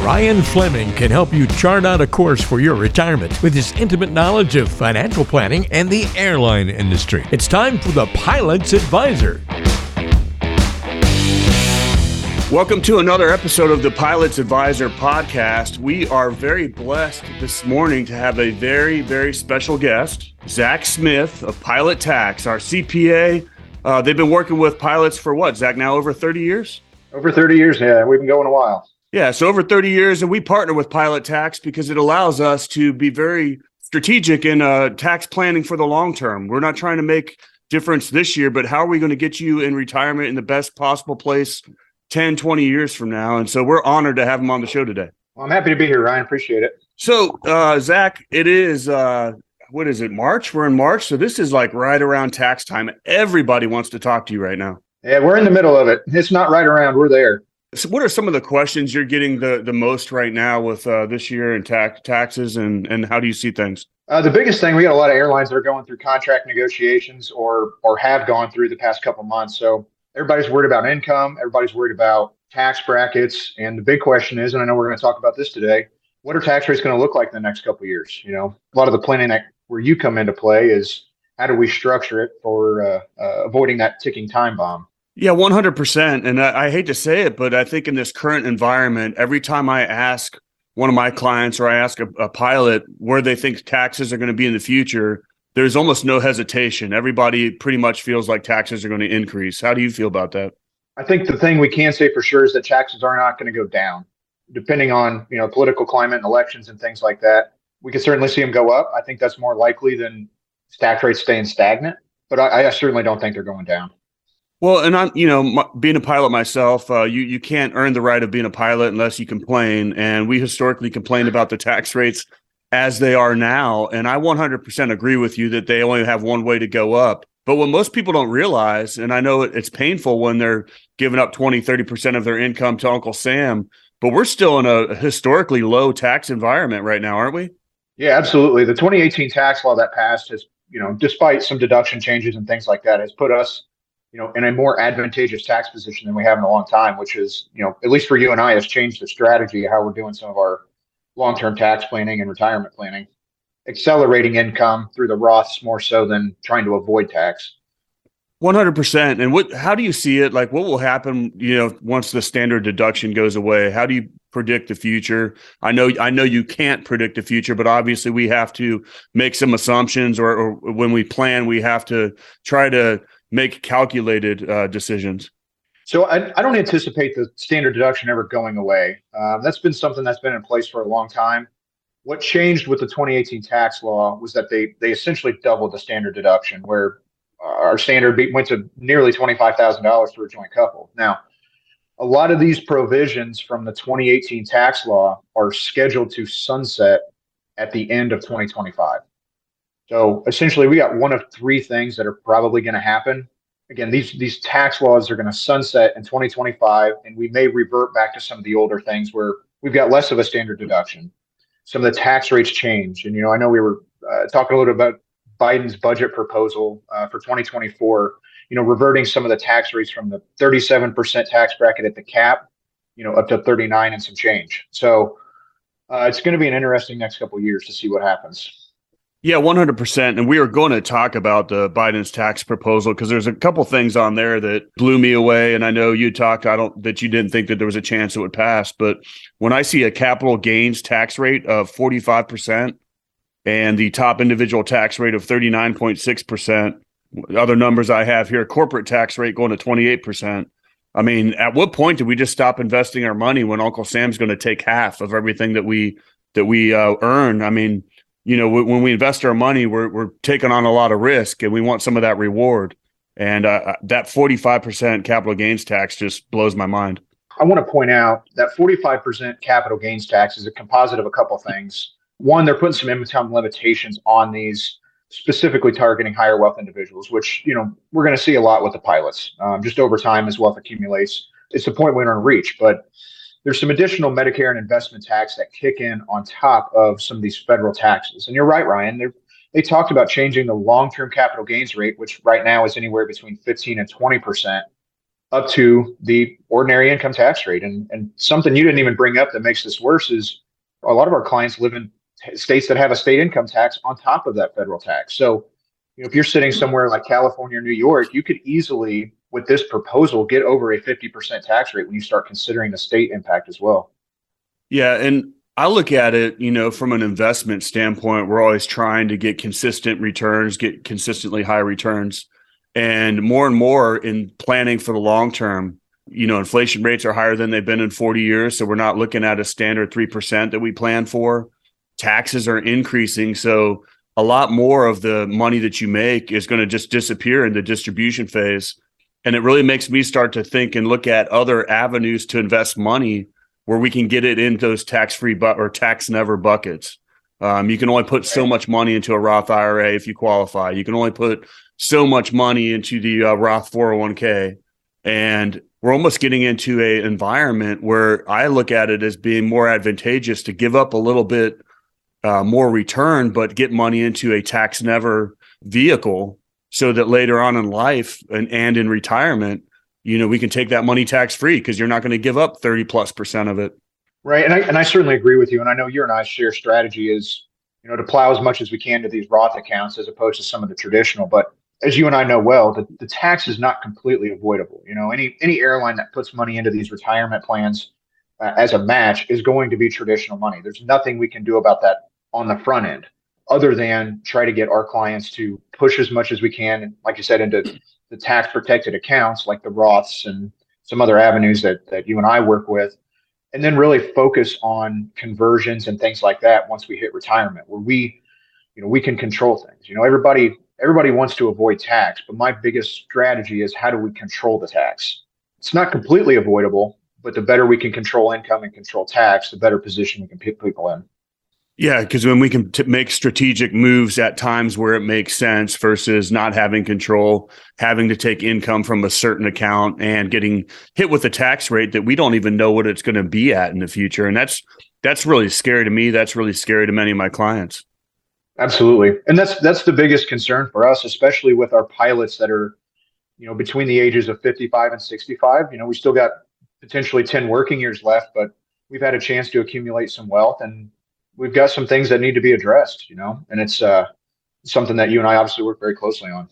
Ryan Fleming can help you chart out a course for your retirement with his intimate knowledge of financial planning and the airline industry. It's time for the Pilot's Advisor. Welcome to another episode of the Pilot's Advisor podcast. We are very blessed this morning to have a very, very special guest, Zach Smith of Pilot Tax, our CPA. Uh, they've been working with pilots for what, Zach, now over 30 years? Over 30 years, yeah. We've been going a while. Yeah, so over 30 years, and we partner with Pilot Tax because it allows us to be very strategic in uh, tax planning for the long term. We're not trying to make difference this year, but how are we going to get you in retirement in the best possible place 10, 20 years from now. And so we're honored to have him on the show today. Well, I'm happy to be here, Ryan. Appreciate it. So, uh, Zach, it is, uh, what is it, March? We're in March. So this is like right around tax time. Everybody wants to talk to you right now. Yeah, we're in the middle of it. It's not right around, we're there. So what are some of the questions you're getting the, the most right now with uh, this year and tax taxes and, and how do you see things? Uh, the biggest thing we got a lot of airlines that are going through contract negotiations or or have gone through the past couple months. So everybody's worried about income. Everybody's worried about tax brackets. And the big question is, and I know we're going to talk about this today, what are tax rates going to look like in the next couple years? You know, a lot of the planning that where you come into play is how do we structure it for uh, uh, avoiding that ticking time bomb? Yeah, 100%. And I, I hate to say it, but I think in this current environment, every time I ask one of my clients or I ask a, a pilot where they think taxes are going to be in the future, there's almost no hesitation. Everybody pretty much feels like taxes are going to increase. How do you feel about that? I think the thing we can say for sure is that taxes are not going to go down, depending on you know political climate and elections and things like that. We could certainly see them go up. I think that's more likely than tax rates staying stagnant. But I, I certainly don't think they're going down. Well, and I'm, you know, being a pilot myself, uh, you you can't earn the right of being a pilot unless you complain. And we historically complained about the tax rates as they are now. And I 100% agree with you that they only have one way to go up. But what most people don't realize, and I know it's painful when they're giving up 20, 30% of their income to Uncle Sam, but we're still in a historically low tax environment right now, aren't we? Yeah, absolutely. The 2018 tax law that passed has, you know, despite some deduction changes and things like that, has put us, you know, in a more advantageous tax position than we have in a long time, which is, you know, at least for you and I, has changed the strategy of how we're doing some of our long-term tax planning and retirement planning, accelerating income through the Roths more so than trying to avoid tax. One hundred percent. And what? How do you see it? Like, what will happen? You know, once the standard deduction goes away, how do you predict the future? I know, I know you can't predict the future, but obviously we have to make some assumptions, or, or when we plan, we have to try to make calculated uh, decisions. So I, I, don't anticipate the standard deduction ever going away. Um, that's been something that's been in place for a long time. What changed with the 2018 tax law was that they they essentially doubled the standard deduction, where our standard went to nearly $25,000 for a joint couple. Now, a lot of these provisions from the 2018 tax law are scheduled to sunset at the end of 2025. So essentially, we got one of three things that are probably going to happen again, these these tax laws are going to sunset in 2025, and we may revert back to some of the older things where we've got less of a standard deduction. Some of the tax rates change, and you know, I know we were uh, talking a little bit about Biden's budget proposal uh, for 2024. You know, reverting some of the tax rates from the 37% tax bracket at the cap, you know, up to 39 and some change. So uh, it's going to be an interesting next couple years to see what happens. Yeah, 100%. And we are going to talk about the Biden's tax proposal because there's a couple things on there that blew me away. And I know you talked, I don't, that you didn't think that there was a chance it would pass. But when I see a capital gains tax rate of 45% and the top individual tax rate of 39.6%, other numbers I have here, corporate tax rate going to 28%. I mean, at what point do we just stop investing our money when Uncle Sam's going to take half of everything that we that we uh, earn? I mean, you know, when we invest our money, we're we're taking on a lot of risk, and we want some of that reward. And uh, uh that forty five percent capital gains tax just blows my mind. I want to point out that forty five percent capital gains tax is a composite of a couple things. One, they're putting some income limitations on these, specifically targeting higher wealth individuals, which you know we're going to see a lot with the pilots. Um, just over time, as wealth accumulates, it's the point we're going to reach. But there's some additional Medicare and investment tax that kick in on top of some of these federal taxes. And you're right, Ryan. They're, they talked about changing the long-term capital gains rate, which right now is anywhere between 15 and 20 percent, up to the ordinary income tax rate. And, and something you didn't even bring up that makes this worse is a lot of our clients live in states that have a state income tax on top of that federal tax. So, you know, if you're sitting somewhere like California or New York, you could easily, with this proposal, get over a 50% tax rate when you start considering the state impact as well. Yeah. And I look at it, you know, from an investment standpoint, we're always trying to get consistent returns, get consistently high returns. And more and more in planning for the long term, you know, inflation rates are higher than they've been in 40 years. So we're not looking at a standard 3% that we plan for. Taxes are increasing. So a lot more of the money that you make is going to just disappear in the distribution phase. And it really makes me start to think and look at other avenues to invest money where we can get it in those tax free bu- or tax never buckets. Um, you can only put so much money into a Roth IRA if you qualify. You can only put so much money into the uh, Roth 401k. And we're almost getting into a environment where I look at it as being more advantageous to give up a little bit uh, more return, but get money into a tax never vehicle so that later on in life and, and in retirement, you know, we can take that money tax free because you're not going to give up 30 plus percent of it. Right. And I, and I certainly agree with you. And I know you and I share strategy is, you know, to plow as much as we can to these Roth accounts as opposed to some of the traditional. But as you and I know well, the, the tax is not completely avoidable. You know, any any airline that puts money into these retirement plans uh, as a match is going to be traditional money. There's nothing we can do about that on the front end, other than try to get our clients to push as much as we can, like you said, into the tax protected accounts like the Roths and some other avenues that that you and I work with, and then really focus on conversions and things like that once we hit retirement, where we, you know, we can control things. You know, everybody everybody wants to avoid tax, but my biggest strategy is how do we control the tax? It's not completely avoidable, but the better we can control income and control tax, the better position we can put people in. Yeah, because when we can t- make strategic moves at times where it makes sense versus not having control, having to take income from a certain account and getting hit with a tax rate that we don't even know what it's going to be at in the future. And that's that's really scary to me. That's really scary to many of my clients. Absolutely. And that's that's the biggest concern for us, especially with our pilots that are, you know, between the ages of 55 and 65. You know, we still got potentially 10 working years left, but we've had a chance to accumulate some wealth and we've got some things that need to be addressed, you know, and it's uh, something that you and I obviously work very closely on.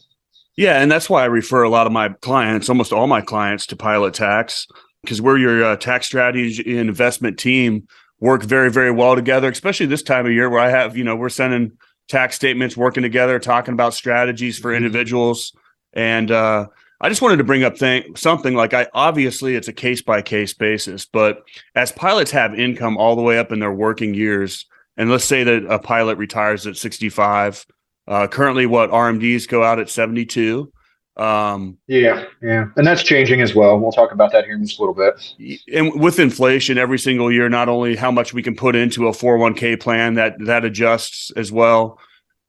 Yeah, and that's why I refer a lot of my clients, almost all my clients, to Pilot Tax because we're your uh, tax strategy and investment team work very, very well together, especially this time of year where I have, you know, we're sending tax statements, working together, talking about strategies for mm-hmm. individuals. And uh, I just wanted to bring up thing, something like I obviously it's a case by case basis, but as pilots have income all the way up in their working years, and let's say that a pilot retires at 65, uh, currently what RMDs go out at 72. Um, yeah, yeah, and that's changing as well. We'll talk about that here in just a little bit. And with inflation, every single year, not only how much we can put into a 401k plan that that adjusts as well,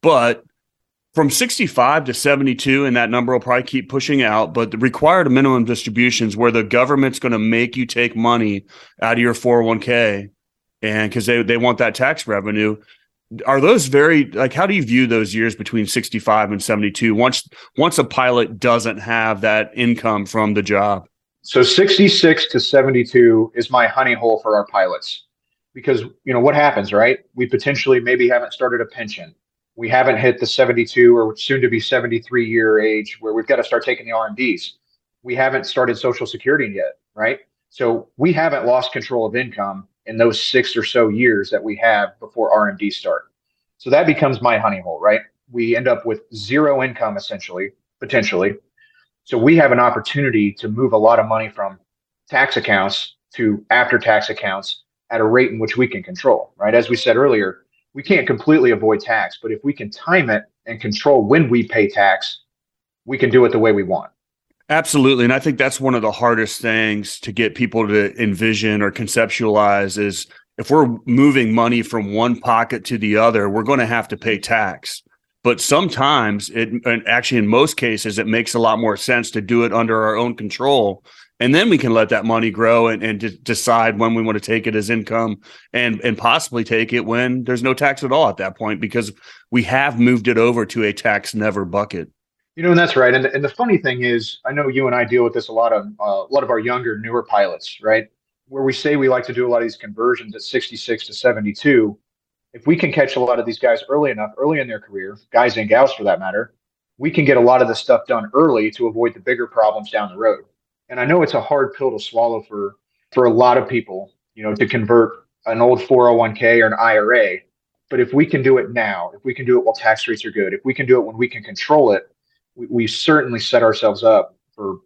but from 65 to 72, and that number will probably keep pushing out. But the required minimum distributions, where the government's going to make you take money out of your 401k, and because they they want that tax revenue, are those very like how do you view those years between 65 and 72 once once a pilot doesn't have that income from the job so 66 to 72 is my honey hole for our pilots because you know what happens right we potentially maybe haven't started a pension we haven't hit the 72 or soon to be 73 year age where we've got to start taking the RMDs we haven't started social security yet right so we haven't lost control of income in those six or so years that we have before RMD start. So that becomes my honey hole, right? We end up with zero income essentially, potentially. So we have an opportunity to move a lot of money from tax accounts to after tax accounts at a rate in which we can control, right? As we said earlier, we can't completely avoid tax, but if we can time it and control when we pay tax, we can do it the way we want. Absolutely. And I think that's one of the hardest things to get people to envision or conceptualize is if we're moving money from one pocket to the other, we're going to have to pay tax. But sometimes it, and actually in most cases, it makes a lot more sense to do it under our own control. And then we can let that money grow and, and decide when we want to take it as income and, and possibly take it when there's no tax at all at that point because we have moved it over to a tax never bucket. You know, and that's right. And, and the funny thing is, I know you and I deal with this a lot of uh, a lot of our younger, newer pilots, right? Where we say we like to do a lot of these conversions at 66 to 72. If we can catch a lot of these guys early enough, early in their career, guys and gals for that matter, we can get a lot of this stuff done early to avoid the bigger problems down the road. And I know it's a hard pill to swallow for for a lot of people, you know, to convert an old 401k or an IRA. But if we can do it now, if we can do it while tax rates are good, if we can do it when we can control it, we, we certainly set ourselves up for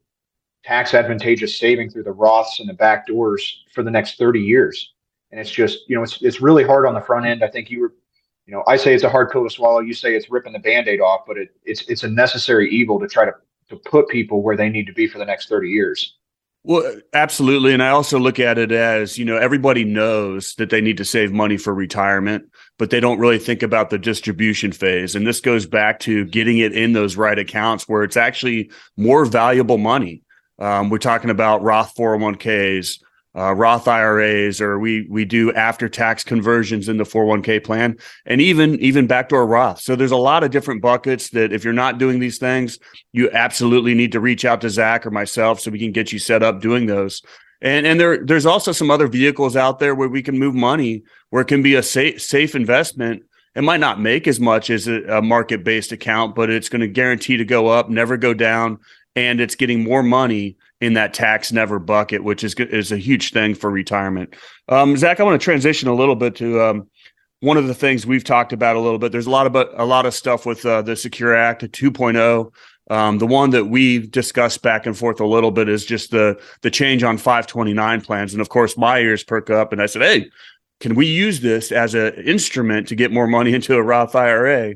tax advantageous saving through the Roths and the back doors for the next 30 years. And it's just, you know, it's, it's really hard on the front end. I think you were, you know, I say it's a hard pill to swallow. You say it's ripping the band-aid off, but it, it's, it's a necessary evil to try to, to put people where they need to be for the next 30 years. Well, absolutely. And I also look at it as, you know, everybody knows that they need to save money for retirement, but they don't really think about the distribution phase. And this goes back to getting it in those right accounts where it's actually more valuable money. Um, we're talking about Roth 401ks, uh, Roth IRAs, or we we do after tax conversions in the 401k plan, and even even backdoor Roth. So there's a lot of different buckets that if you're not doing these things, you absolutely need to reach out to Zach or myself so we can get you set up doing those. And and there there's also some other vehicles out there where we can move money where it can be a safe safe investment. It might not make as much as a, a market based account, but it's going to guarantee to go up, never go down, and it's getting more money in that tax never bucket, which is is a huge thing for retirement. Um, Zach, I want to transition a little bit to um, one of the things we've talked about a little bit. There's a lot of a lot of stuff with uh, the Secure Act 2.0. Um, the one that we discussed back and forth a little bit is just the the change on 529 plans, and of course my ears perk up, and I said, "Hey, can we use this as an instrument to get more money into a Roth IRA?"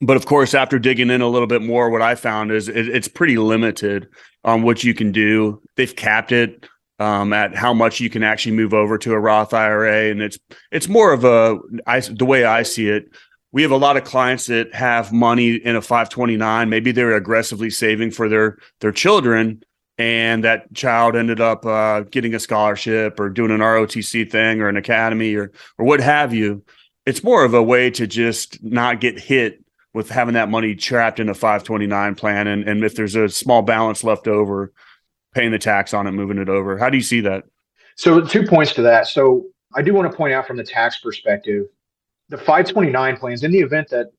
But of course, after digging in a little bit more, what I found is it, it's pretty limited on what you can do. They've capped it um, at how much you can actually move over to a Roth IRA, and it's it's more of a I, the way I see it. We have a lot of clients that have money in a 529. Maybe they're aggressively saving for their their children, and that child ended up uh, getting a scholarship or doing an ROTC thing or an academy or or what have you. It's more of a way to just not get hit with having that money trapped in a 529 plan and, and if there's a small balance left over paying the tax on it moving it over. How do you see that? So two points to that. So i do want to point out from the tax perspective the 529 plans in the event that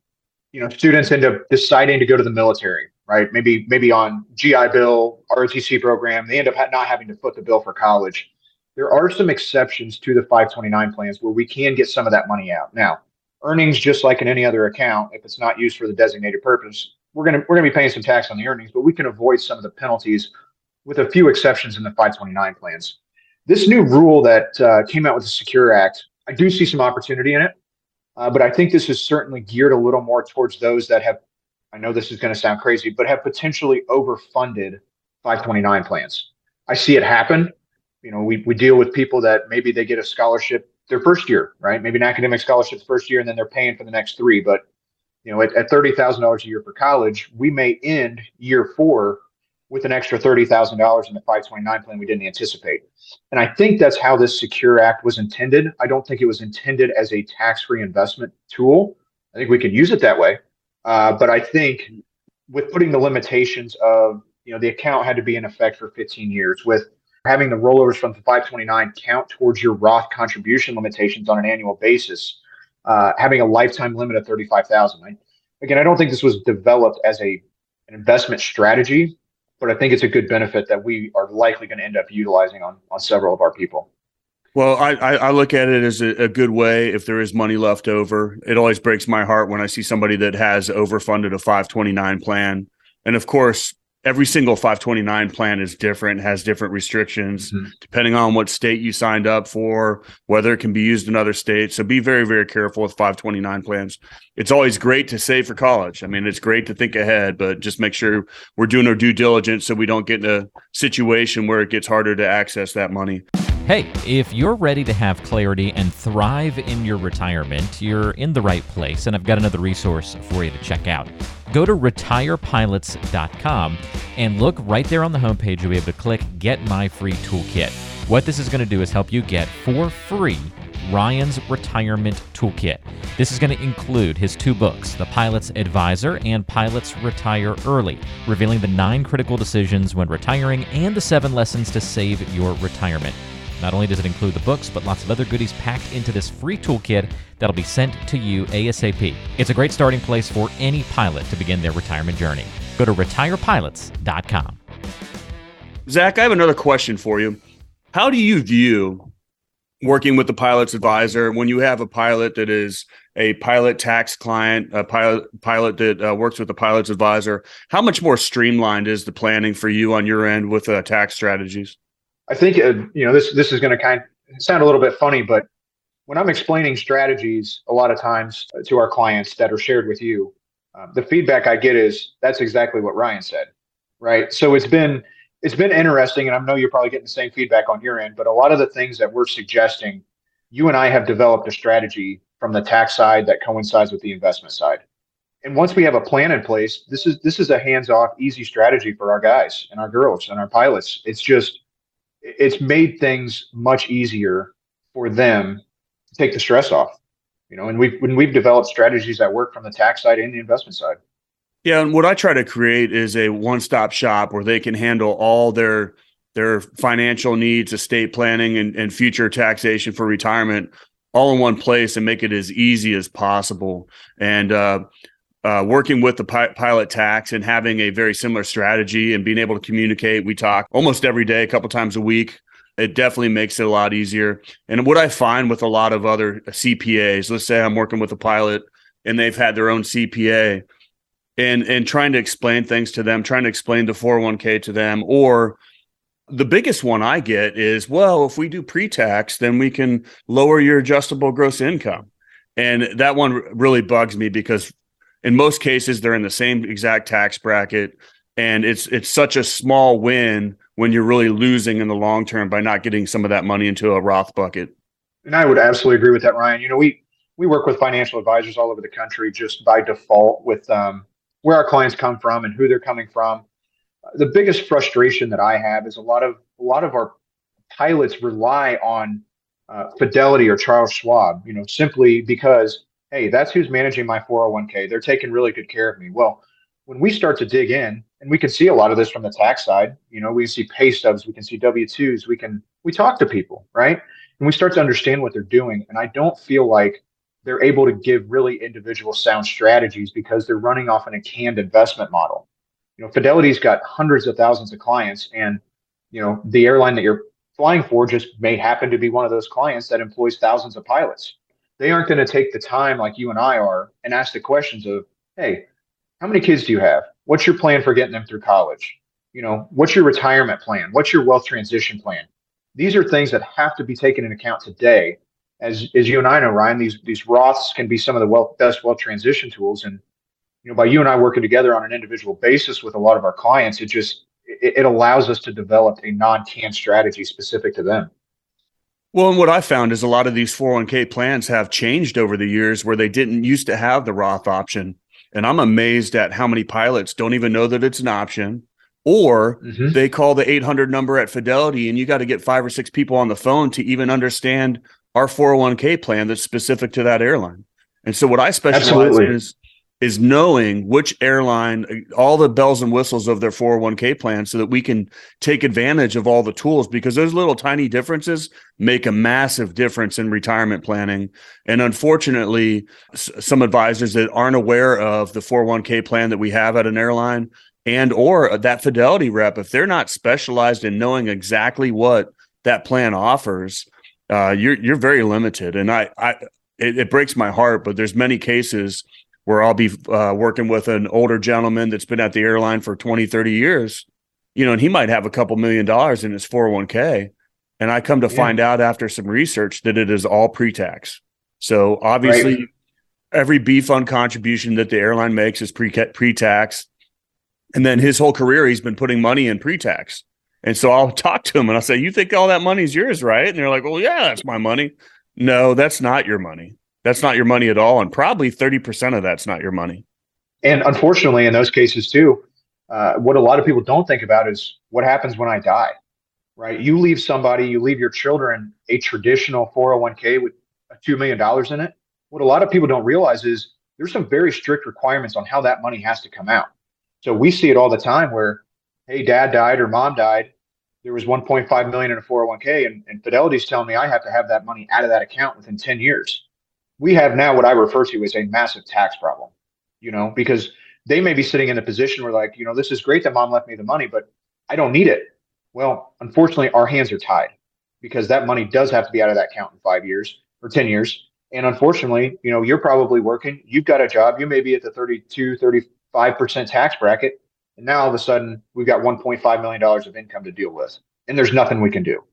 you know students end up deciding to go to the military right? Maybe maybe on gi bill rotc program they end up not having to foot the bill for college. There are some exceptions to the 529 plans where we can get some of that money out. Now earnings just like in any other account if it's not used for the designated purpose we're going to we're going to be paying some tax on the earnings but we can avoid some of the penalties with a few exceptions in the 529 plans. This new rule that uh, came out with the secure act i do see some opportunity in it uh, but i think this is certainly geared a little more towards those that have i know this is going to sound crazy but have potentially overfunded 529 plans. I see it happen. You know we, we deal with people that maybe they get a scholarship their first year, right? Maybe an academic scholarship the first year, and then they're paying for the next three. But you know, at, at thirty thousand dollars a year for college, we may end year four with an extra thirty thousand dollars in the five twenty nine plan we didn't anticipate. And I think that's how this Secure Act was intended. I don't think it was intended as a tax free investment tool. I think we could use it that way, uh, but I think with putting the limitations of you know the account had to be in effect for 15 years with having the rollovers from the 529 count towards your Roth contribution limitations on an annual basis, uh, having a lifetime limit of 35,000. Right? Again, I don't think this was developed as a an investment strategy, but I think it's a good benefit that we are likely going to end up utilizing on on several of our people. Well, I, I look at it as a, a, good way if there is money left over. It always breaks my heart when I see somebody that has overfunded a 529 plan. And of course, every single 529 plan is different, has different restrictions mm-hmm. depending on what state you signed up for, whether it can be used in other states. So be very, very careful with 529 plans. It's always great to save for college. I mean, it's great to think ahead, but just make sure we're doing our due diligence so we don't get in a situation where it gets harder to access that money. Hey, if you're ready to have clarity and thrive in your retirement, you're in the right place, and I've got another resource for you to check out. Go to retirepilots.com and look right there on the homepage. You'll be able to click Get My Free Toolkit. What this is going to do is help you get for free Ryan's Retirement Toolkit. This is going to include his two books, The Pilot's Advisor and Pilots Retire Early, revealing the nine critical decisions when retiring and the seven lessons to save your retirement. Not only does it include the books, but lots of other goodies packed into this free toolkit that'll be sent to you ASAP. It's a great starting place for any pilot to begin their retirement journey. Go to retirepilots.com. Zach, I have another question for you. How do you view working with the pilot's advisor when you have a pilot that is a pilot tax client, a pilot pilot that uh, works with the pilot's advisor? How much more streamlined is the planning for you on your end with uh, tax strategies? I think uh, you know this. This is going to kind of sound a little bit funny, but when I'm explaining strategies, a lot of times to our clients that are shared with you, uh, the feedback I get is that's exactly what Ryan said, right? So it's been it's been interesting, and I know you're probably getting the same feedback on your end. But a lot of the things that we're suggesting, you and I have developed a strategy from the tax side that coincides with the investment side. And once we have a plan in place, this is this is a hands-off, easy strategy for our guys and our girls and our pilots. It's just it's made things much easier for them to take the stress off. You know, and we've when we've developed strategies that work from the tax side and the investment side. Yeah, and what I try to create is a one-stop shop where they can handle all their their financial needs, estate planning, and, and future taxation for retirement all in one place and make it as easy as possible. And uh, uh, working with the pi- pilot tax and having a very similar strategy and being able to communicate. We talk almost every day, a couple times a week. It definitely makes it a lot easier. And what I find with a lot of other CPAs, let's say I'm working with a pilot and they've had their own CPA and and trying to explain things to them, trying to explain the 401k to them or the biggest one I get is, well, if we do pre-tax, then we can lower your adjustable gross income. And that one really bugs me because in most cases they're in the same exact tax bracket and it's it's such a small win when you're really losing in the long term by not getting some of that money into a Roth bucket. And I would absolutely agree with that, Ryan. You know, we we work with financial advisors all over the country just by default with um, where our clients come from and who they're coming from. The biggest frustration that I have is a lot of a lot of our pilots rely on uh, Fidelity or Charles Schwab, you know, simply because hey, that's who's managing my 401k. They're taking really good care of me. Well, when we start to dig in, and we can see a lot of this from the tax side, you know, we see pay stubs, we can see W 2s, we can, we talk to people, right? And we start to understand what they're doing. And I don't feel like they're able to give really individual sound strategies because they're running off in a canned investment model. You know, Fidelity's got hundreds of thousands of clients, and, you know, the airline that you're flying for just may happen to be one of those clients that employs thousands of pilots they aren't going to take the time like you and I are and ask the questions of, hey, how many kids do you have? What's your plan for getting them through college? You know, what's your retirement plan? What's your wealth transition plan? These are things that have to be taken into account today. As, as you and I know, Ryan, these these Roths can be some of the wealth, best wealth transition tools. And you know, by you and I working together on an individual basis with a lot of our clients, it just it, it allows us to develop a non-can strategy specific to them. Well, and what I found is a lot of these 401k plans have changed over the years where they didn't used to have the Roth option. And I'm amazed at how many pilots don't even know that it's an option or mm-hmm. they call the 800 number at Fidelity and you got to get five or six people on the phone to even understand our 401k plan that's specific to that airline. And so what I specialize Absolutely. in is is knowing which airline, all the bells and whistles of their 401k plan so that we can take advantage of all the tools because those little tiny differences make a massive difference in retirement planning. And unfortunately, some advisors that aren't aware of the 401k plan that we have at an airline and or that fidelity rep, if they're not specialized in knowing exactly what that plan offers, uh, you're, you're very limited. And I, I, it, it breaks my heart, but there's many cases where I'll be uh, working with an older gentleman that's been at the airline for 20, 30 years, you know, and he might have a couple million dollars in his 401k. And I come to yeah. find out after some research that it is all pre tax. So obviously, right. every B fund contribution that the airline makes is pre tax. And then his whole career, he's been putting money in pre tax. And so I'll talk to him and I'll say, You think all that money is yours, right? And they're like, Well, yeah, that's my money. No, that's not your money that's not your money at all. And probably 30% of that's not your money. And unfortunately, in those cases too, uh, what a lot of people don't think about is what happens when I die, right? You leave somebody, you leave your children a traditional 401k with $2 million in it. What a lot of people don't realize is there's some very strict requirements on how that money has to come out. So we see it all the time where, hey, dad died or mom died. There was 1.5 million in a 401k, and, and Fidelity's telling me I have to have that money out of that account within 10 years. We have now what I refer to as a massive tax problem, you know, because they may be sitting in a position where, like, you know, this is great that mom left me the money, but I don't need it. Well, unfortunately, our hands are tied because that money does have to be out of that account in five years or 10 years. And unfortunately, you know, you're probably working, you've got a job, you may be at the 32, 35% tax bracket. And now all of a sudden, we've got $1.5 million of income to deal with, and there's nothing we can do.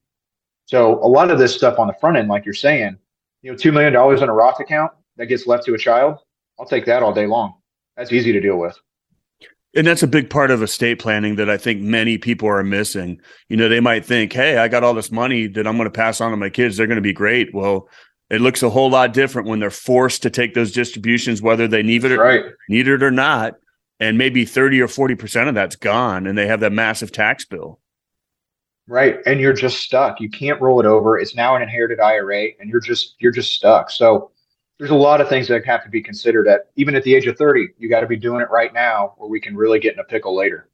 So a lot of this stuff on the front end, like you're saying, you know, $2 million in a Roth account that gets left to a child, I'll take that all day long. That's easy to deal with. And that's a big part of estate planning that I think many people are missing. You know, they might think, hey, I got all this money that I'm going to pass on to my kids. They're going to be great. Well, it looks a whole lot different when they're forced to take those distributions, whether they need it or, right. need it or not. And maybe 30 or 40% of that's gone and they have that massive tax bill. Right. And you're just stuck. You can't roll it over. It's now an inherited IRA and you're just you're just stuck. So there's a lot of things that have to be considered at even at the age of 30. You got to be doing it right now or we can really get in a pickle later.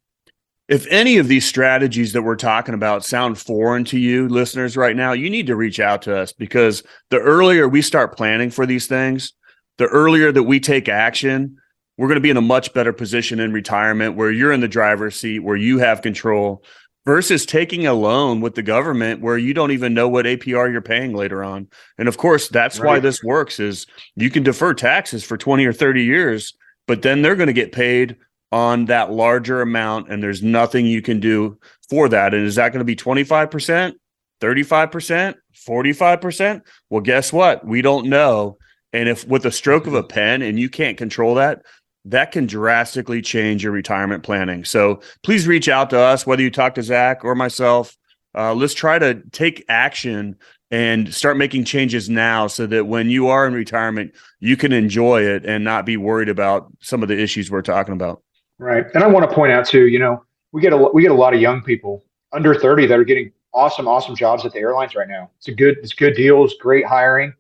If any of these strategies that we're talking about sound foreign to you, listeners, right now, you need to reach out to us because the earlier we start planning for these things, the earlier that we take action, we're going to be in a much better position in retirement where you're in the driver's seat, where you have control versus taking a loan with the government where you don't even know what APR you're paying later on. And of course, that's right. why this works is you can defer taxes for 20 or 30 years, but then they're going to get paid on that larger amount and there's nothing you can do for that. And is that going to be 25%, 35%, 45%? Well, guess what? We don't know. And if with a stroke of a pen and you can't control that, that can drastically change your retirement planning. So please reach out to us, whether you talk to Zach or myself. Uh, let's try to take action and start making changes now so that when you are in retirement, you can enjoy it and not be worried about some of the issues we're talking about. Right. And I want to point out too, you know, we get a we get a lot of young people under 30 that are getting awesome, awesome jobs at the airlines right now. It's a good, it's good deals, great hiring.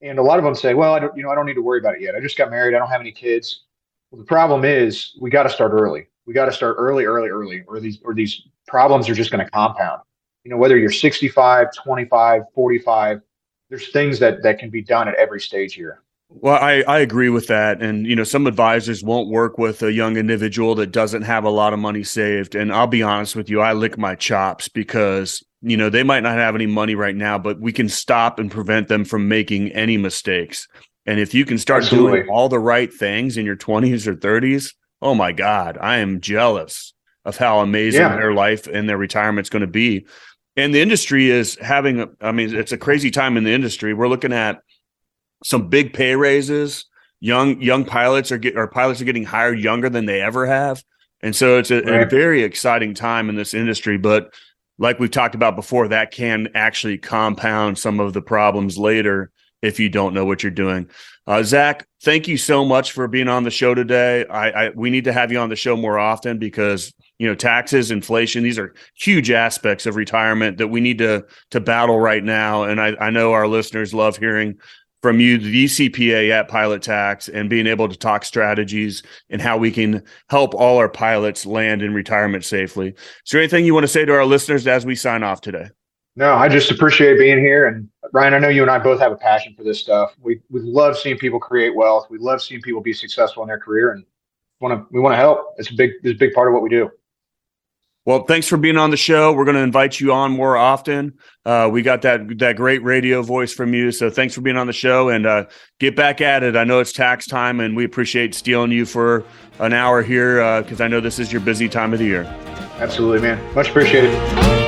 And a lot of them say, well, I don't, you know, I don't need to worry about it yet. I just got married. I don't have any kids. The problem is we got to start early. We got to start early, early, early, or these, or these problems are just going to compound. You know, whether you're 65, 25, 45, there's things that, that can be done at every stage here. Well, I, I agree with that. And, you know, some advisors won't work with a young individual that doesn't have a lot of money saved. And I'll be honest with you, I lick my chops because, you know, they might not have any money right now, but we can stop and prevent them from making any mistakes. And if you can start Absolutely. doing all the right things in your 20s or 30s, oh my God, I am jealous of how amazing yeah. their life and their retirement's going to be. And the industry is having, I mean, it's a crazy time in the industry. We're looking at some big pay raises. Young young pilots are get or pilots are getting hired younger than they ever have, and so it's a, right. a very exciting time in this industry. But like we've talked about before, that can actually compound some of the problems later if you don't know what you're doing. Uh, Zach, thank you so much for being on the show today. I, I, we need to have you on the show more often because you know taxes, inflation, these are huge aspects of retirement that we need to to battle right now. And I, I know our listeners love hearing from you, the CPA at Pilot Tax, and being able to talk strategies and how we can help all our pilots land in retirement safely. Is there anything you want to say to our listeners as we sign off today? No, I just appreciate being here. And Ryan, I know you and I both have a passion for this stuff. We we love seeing people create wealth. We love seeing people be successful in their career, and want to we want to help. It's a big it's a big part of what we do. Well, thanks for being on the show. We're going to invite you on more often. Uh, we got that that great radio voice from you, so thanks for being on the show and uh, get back at it. I know it's tax time, and we appreciate stealing you for an hour here because uh, I know this is your busy time of the year. Absolutely, man. Much appreciated.